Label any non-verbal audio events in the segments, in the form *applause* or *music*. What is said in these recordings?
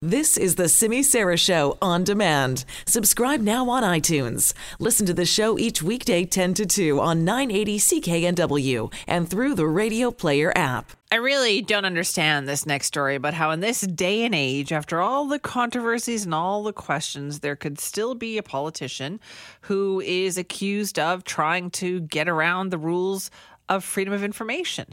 This is the Simi Sara Show on demand. Subscribe now on iTunes. Listen to the show each weekday 10 to 2 on 980 CKNW and through the Radio Player app. I really don't understand this next story about how, in this day and age, after all the controversies and all the questions, there could still be a politician who is accused of trying to get around the rules of freedom of information.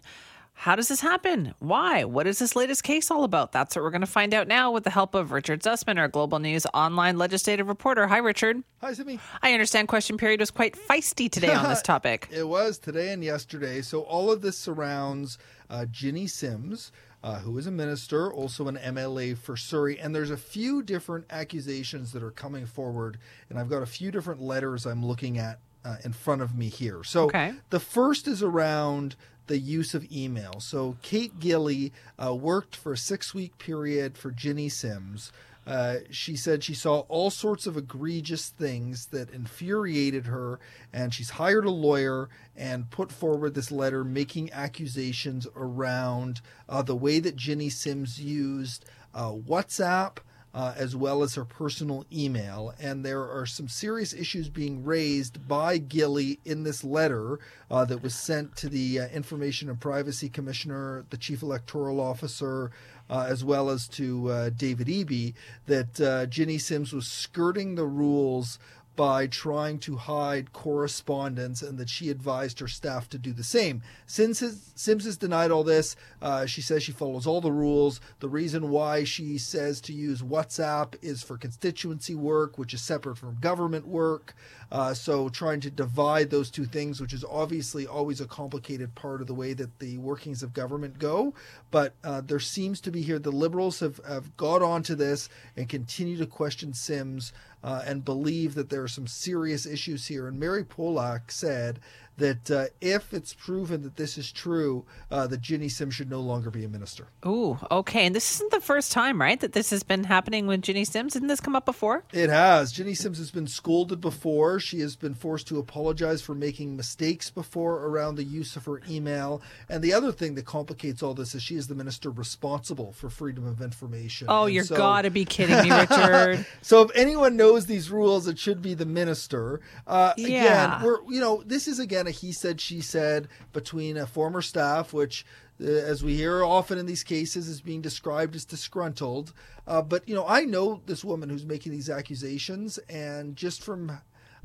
How does this happen? Why? What is this latest case all about? That's what we're going to find out now with the help of Richard Zussman, our Global News online legislative reporter. Hi, Richard. Hi, Simi. I understand question period was quite feisty today on this *laughs* topic. it was today and yesterday. So all of this surrounds uh, Jinny Sims. Uh, who is a minister, also an MLA for Surrey. And there's a few different accusations that are coming forward. And I've got a few different letters I'm looking at uh, in front of me here. So Okay. the first is around the use of email. So Kate Gilly uh, worked for a six week period for Jinny Sims. Uh, she said she saw all sorts of egregious things that infuriated her, and she's hired a lawyer and put forward this letter making accusations around uh, the way that Jinny Sims used uh, WhatsApp uh, as well as her personal email. And there are some serious issues being raised by Gilly in this letter uh, that was sent to the uh, Information and Privacy Commissioner, the Chief Electoral Officer, uh, as well as to uh, David Eby, that uh, Jinny Sims was skirting the rules by trying to hide correspondence and that she advised her staff to do the same. Sims has, Sims has denied all this. Uh, she says she follows all the rules. The reason why she says to use WhatsApp is for constituency work, which is separate from government work. Uh, so trying to divide those two things, which is obviously always a complicated part of the way that the workings of government go. But uh, there seems to be here the liberals have, have got onto this and continue to question Sims uh, and believe that there are some serious issues here. And Mary Polak said that uh, if it's proven that this is true, uh, that Jinny Sims should no longer be a minister. Ooh, okay. And this isn't the first time, right, that this has been happening with Jinny Sims. Didn't this come up before? It has. Jinny Sims has been scolded before. She has been forced to apologize for making mistakes before around the use of her email. And the other thing that complicates all this is she is the minister responsible for freedom of information. Oh, And you're so- gotta be kidding me, Richard. *laughs* So if anyone knows these rules, it should be the minister. Uh, Yeah. Again, we're you know this is again a he said she said between a former staff, which. Uh, as we hear often in these cases, is being described as disgruntled. Uh, but you know, I know this woman who's making these accusations, and just from,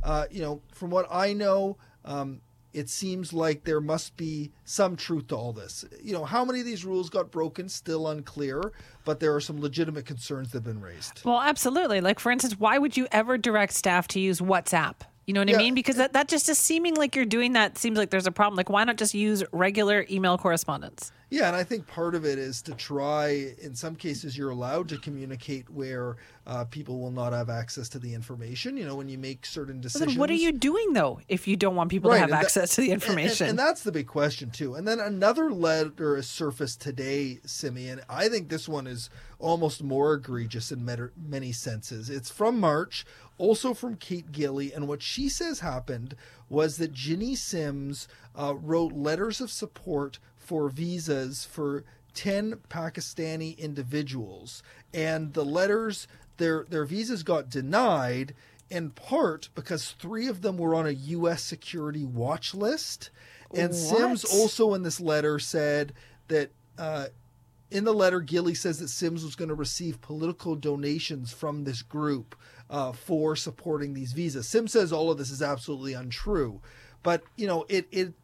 uh, you know, from what I know, um, it seems like there must be some truth to all this. You know, how many of these rules got broken, still unclear, but there are some legitimate concerns that have been raised. Well, absolutely. Like, for instance, why would you ever direct staff to use WhatsApp? You know what I mean? Because that, that just is seeming like you're doing that seems like there's a problem. Like, why not just use regular email correspondence? Yeah, and I think part of it is to try. In some cases, you're allowed to communicate where uh, people will not have access to the information. You know, when you make certain decisions. What are you doing, though, if you don't want people Right, to have and that- access to the and- and- information? And, that's the big question too. And then another letter surfaced today, Simi, and I think this one is almost more egregious in many senses. It's from March, also from Kate Gilly, and what she says happened was that Jinny Sims uh, wrote letters of support for visas for 10 Pakistani individuals, and the letters their their visas got denied in part because three of them were on a U.S. security watch list. And Sims also in this letter said that uh, in the letter, Gilly says that Sims was going to receive political donations from this group uh, for supporting these visas. Sims says all of this is absolutely untrue, but you know it it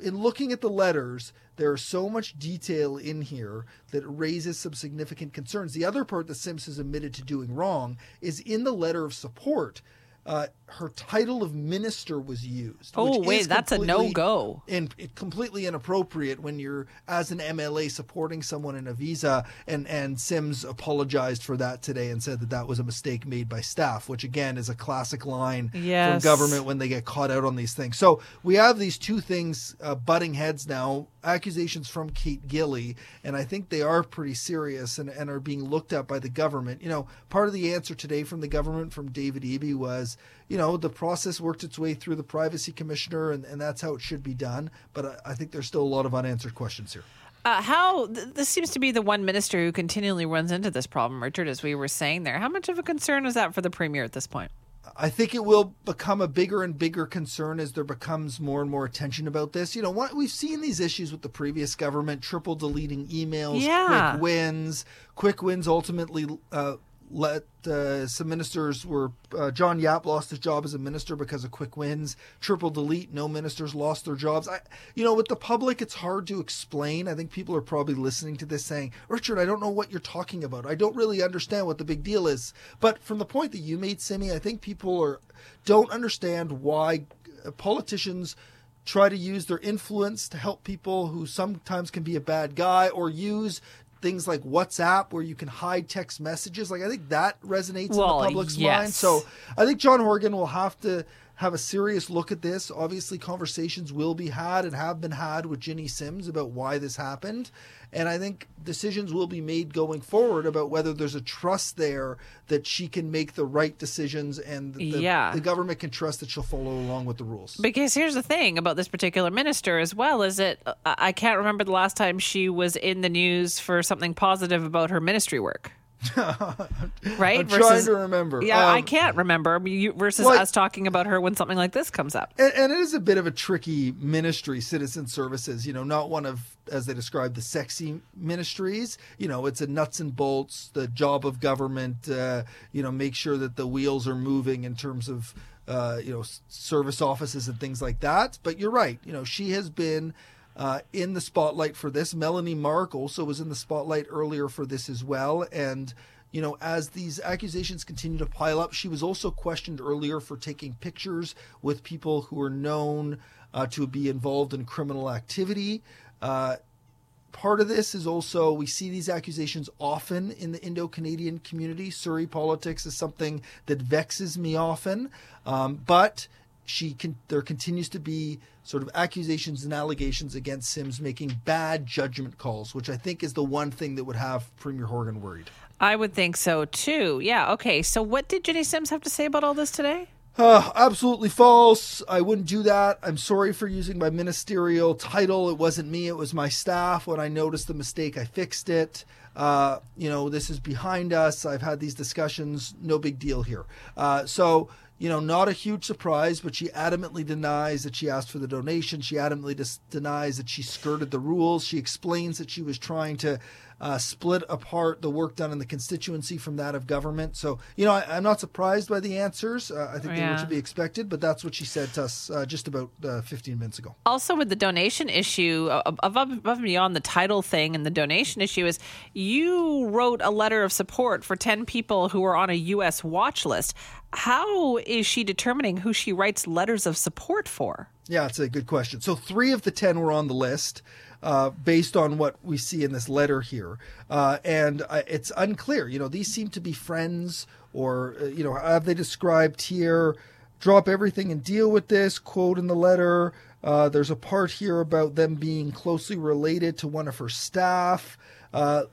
in looking at the letters, there's so much detail in here that raises some significant concerns. The other part that Sims has admitted to doing wrong is in the letter of support. Uh, her title of minister was used. Oh, wait, that's a no-go. and it completely inappropriate when you're as an MLA supporting someone in a visa and and Sims apologized for that today and said that that was a mistake made by staff which again is a classic line Yes. from government when they get caught out on these things so we have these two things uh, butting heads now accusations from Kate Gilly and I think they are pretty serious and, and are being looked at by the government you know part of the answer today from the government from David Eby was you know the process worked its way through the privacy commissioner and, and that's how it should be done but I, I think there's still a lot of unanswered questions here Uh, how th- this seems to be the one minister who continually runs into this problem, Richard, as we were saying there. How much of a concern is that for the premier at this point? I think it will become a bigger and bigger concern as there becomes more and more attention about this. You know, what we've seen these issues with the previous government, triple deleting emails, Yeah. quick wins. Quick wins ultimately uh, let uh, some ministers were. Uh, John Yap lost his job as a minister because of quick wins. Triple delete, no ministers lost their jobs. I, you know, with the public, it's hard to explain. I think people are probably listening to this saying, Richard, I don't know what you're talking about. I don't really understand what the big deal is. But from the point that you made, Simi, I think people are don't understand why uh, politicians try to use their influence to help people who sometimes can be a bad guy or use things like WhatsApp where you can hide text messages. Like I think that resonates Well, in the public's yes. mind. So I think John Horgan will have to have a serious look at this. Obviously, conversations will be had and have been had with Jinny Sims about why this happened. And I think decisions will be made going forward about whether there's a trust there that she can make the right decisions and the, Yeah. the government can trust that she'll follow along with the rules. Because here's the thing about this particular minister as well is that uh, I can't remember the last time she was in the news for something positive about her ministry work. *laughs* right? I'm trying to remember. Yeah, I Um, can't remember you, versus well, us talking about her when something like this comes up. And, and it is a bit of a tricky ministry, citizen services. You know, not one of, as they describe, the sexy ministries. You know, it's a nuts and bolts, the job of government. Uh, you know, make sure that the wheels are moving in terms of, uh, you know, service offices and things like that. But you're right. You know, she has been. Uh, in the spotlight for this, Melanie Mark also was in the spotlight earlier for this as well, and you know, as these accusations continue to pile up, she was also questioned earlier for taking pictures with people who are known uh, to be involved in criminal activity. Uh, part of this is also we see these accusations often in the Indo-Canadian community. Surrey politics is something that vexes me often, um, but she can. There continues to be sort of accusations and allegations against Sims making bad judgment calls, which I think is the one thing that would have Premier Horgan worried. I would think so too. Yeah. Okay. So, what did Jenny Sims have to say about all this today? Uh, absolutely false. I wouldn't do that. I'm sorry for using my ministerial title. It wasn't me, it was my staff. When I noticed the mistake, I fixed it. Uh, you know, this is behind us. I've had these discussions. No big deal here. Uh, so, you know, not a huge surprise, but she adamantly denies that she asked for the donation. She adamantly dis- denies that she skirted the rules. She explains that she was trying to uh, split apart the work done in the constituency from that of government. So, you know, I, I'm not surprised by the answers. Uh, I think they were to be expected, but that's what she said to us uh, just about uh, 15 minutes ago. also with the donation issue uh, above, above and beyond the title thing and the donation issue is you wrote a letter of support for 10 people who are on a us watch list how is she determining who she writes letters of support for Yeah, it's a good question. So three of the ten were on the list, uh, based on what we see in this letter here, uh, and uh, it's unclear. You know, these seem to be friends, or uh, you know, have they described here? Drop everything and deal with this. Quote in the letter. Uh, there's a part here about them being closely related to one of her staff. Uh,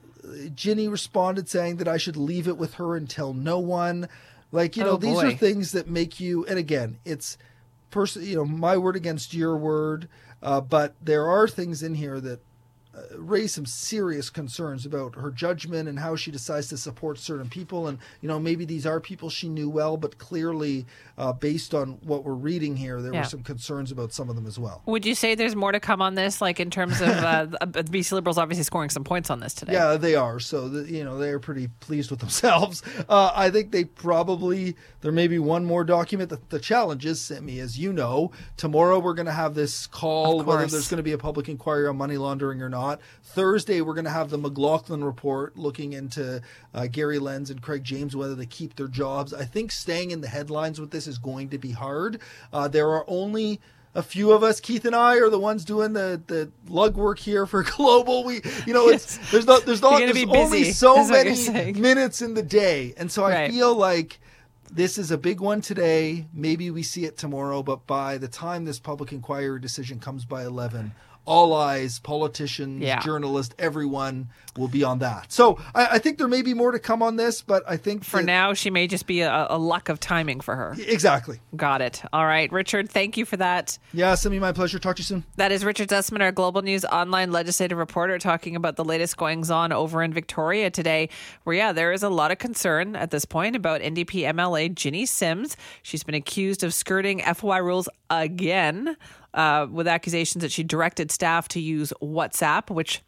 Jinny responded saying that I should leave it with her and tell no one. Like, you know, Oh, these are things that make you, and again, it's person, you know, my word against your word. Uh, but there are things in here that raise some serious concerns about her judgment and how she decides to support certain people. And you know, maybe these are people she knew well, but clearly, uh, based on what we're reading here, there Yeah. were some concerns about some of them as well. would you say there's more to come on this like in terms of uh, *laughs* bc liberals obviously scoring some points on this today Yeah, they are. So the, you know they are pretty pleased with *laughs* themselves. Uh, I think they probably there may be one more document. that the challenge is, Simi, as you know, tomorrow we're going to have this call whether there's going to be a public inquiry on money laundering or not. Thursday we're going to have the McLachlin report looking into uh, Gary Lenz and Craig James whether they keep their jobs. I think staying in the headlines with this is going to be hard. Uh, there are only a few of us, Keith and I, are the ones doing the the lug work here for *laughs* Global. We, you know, it's there's not there's not there's be only so is what you're many *laughs* minutes in the day, and so I feel like this is a big one today. Maybe we see it tomorrow, but by the time this public inquiry decision comes by eleven, all eyes, politicians, Yeah. journalists, everyone will be on that. So I, I think there may be more to come on this, but I think For that- now, she may just be a, a luck of timing for her. exactly. Got it. All right, Richard, thank you for that. Yeah, Simi, my pleasure. Talk to you soon. That is Richard Zussman, our Global News online legislative reporter, talking about the latest goings on over in Victoria today. Where, yeah, there is a lot of concern at this point about NDP MLA Jinny Sims. She's been accused of skirting FOI rules again uh, with accusations that she directed staff to use WhatsApp, which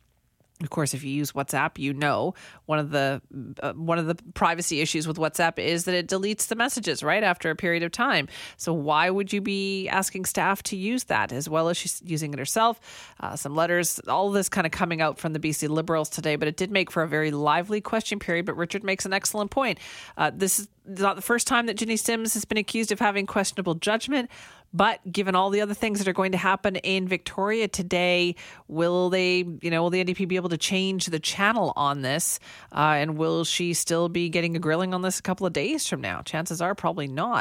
of course, if you use WhatsApp, you know one of the uh, one of the privacy issues with WhatsApp is that it deletes the messages right after a period of time. So why would you be asking staff to use that as well as she's using it herself? Uh, some letters, all this kind of coming out from the BC Liberals today, but it did make for a very lively question period. But Richard makes an excellent point. Uh, this is not the first time that Jinny Sims has been accused of having questionable judgment. But given all the other things that are going to happen in Victoria today, will they, you know, will the NDP be able to change the channel on this? Uh, and will she still be getting a grilling on this a couple of days from now? Chances are probably not.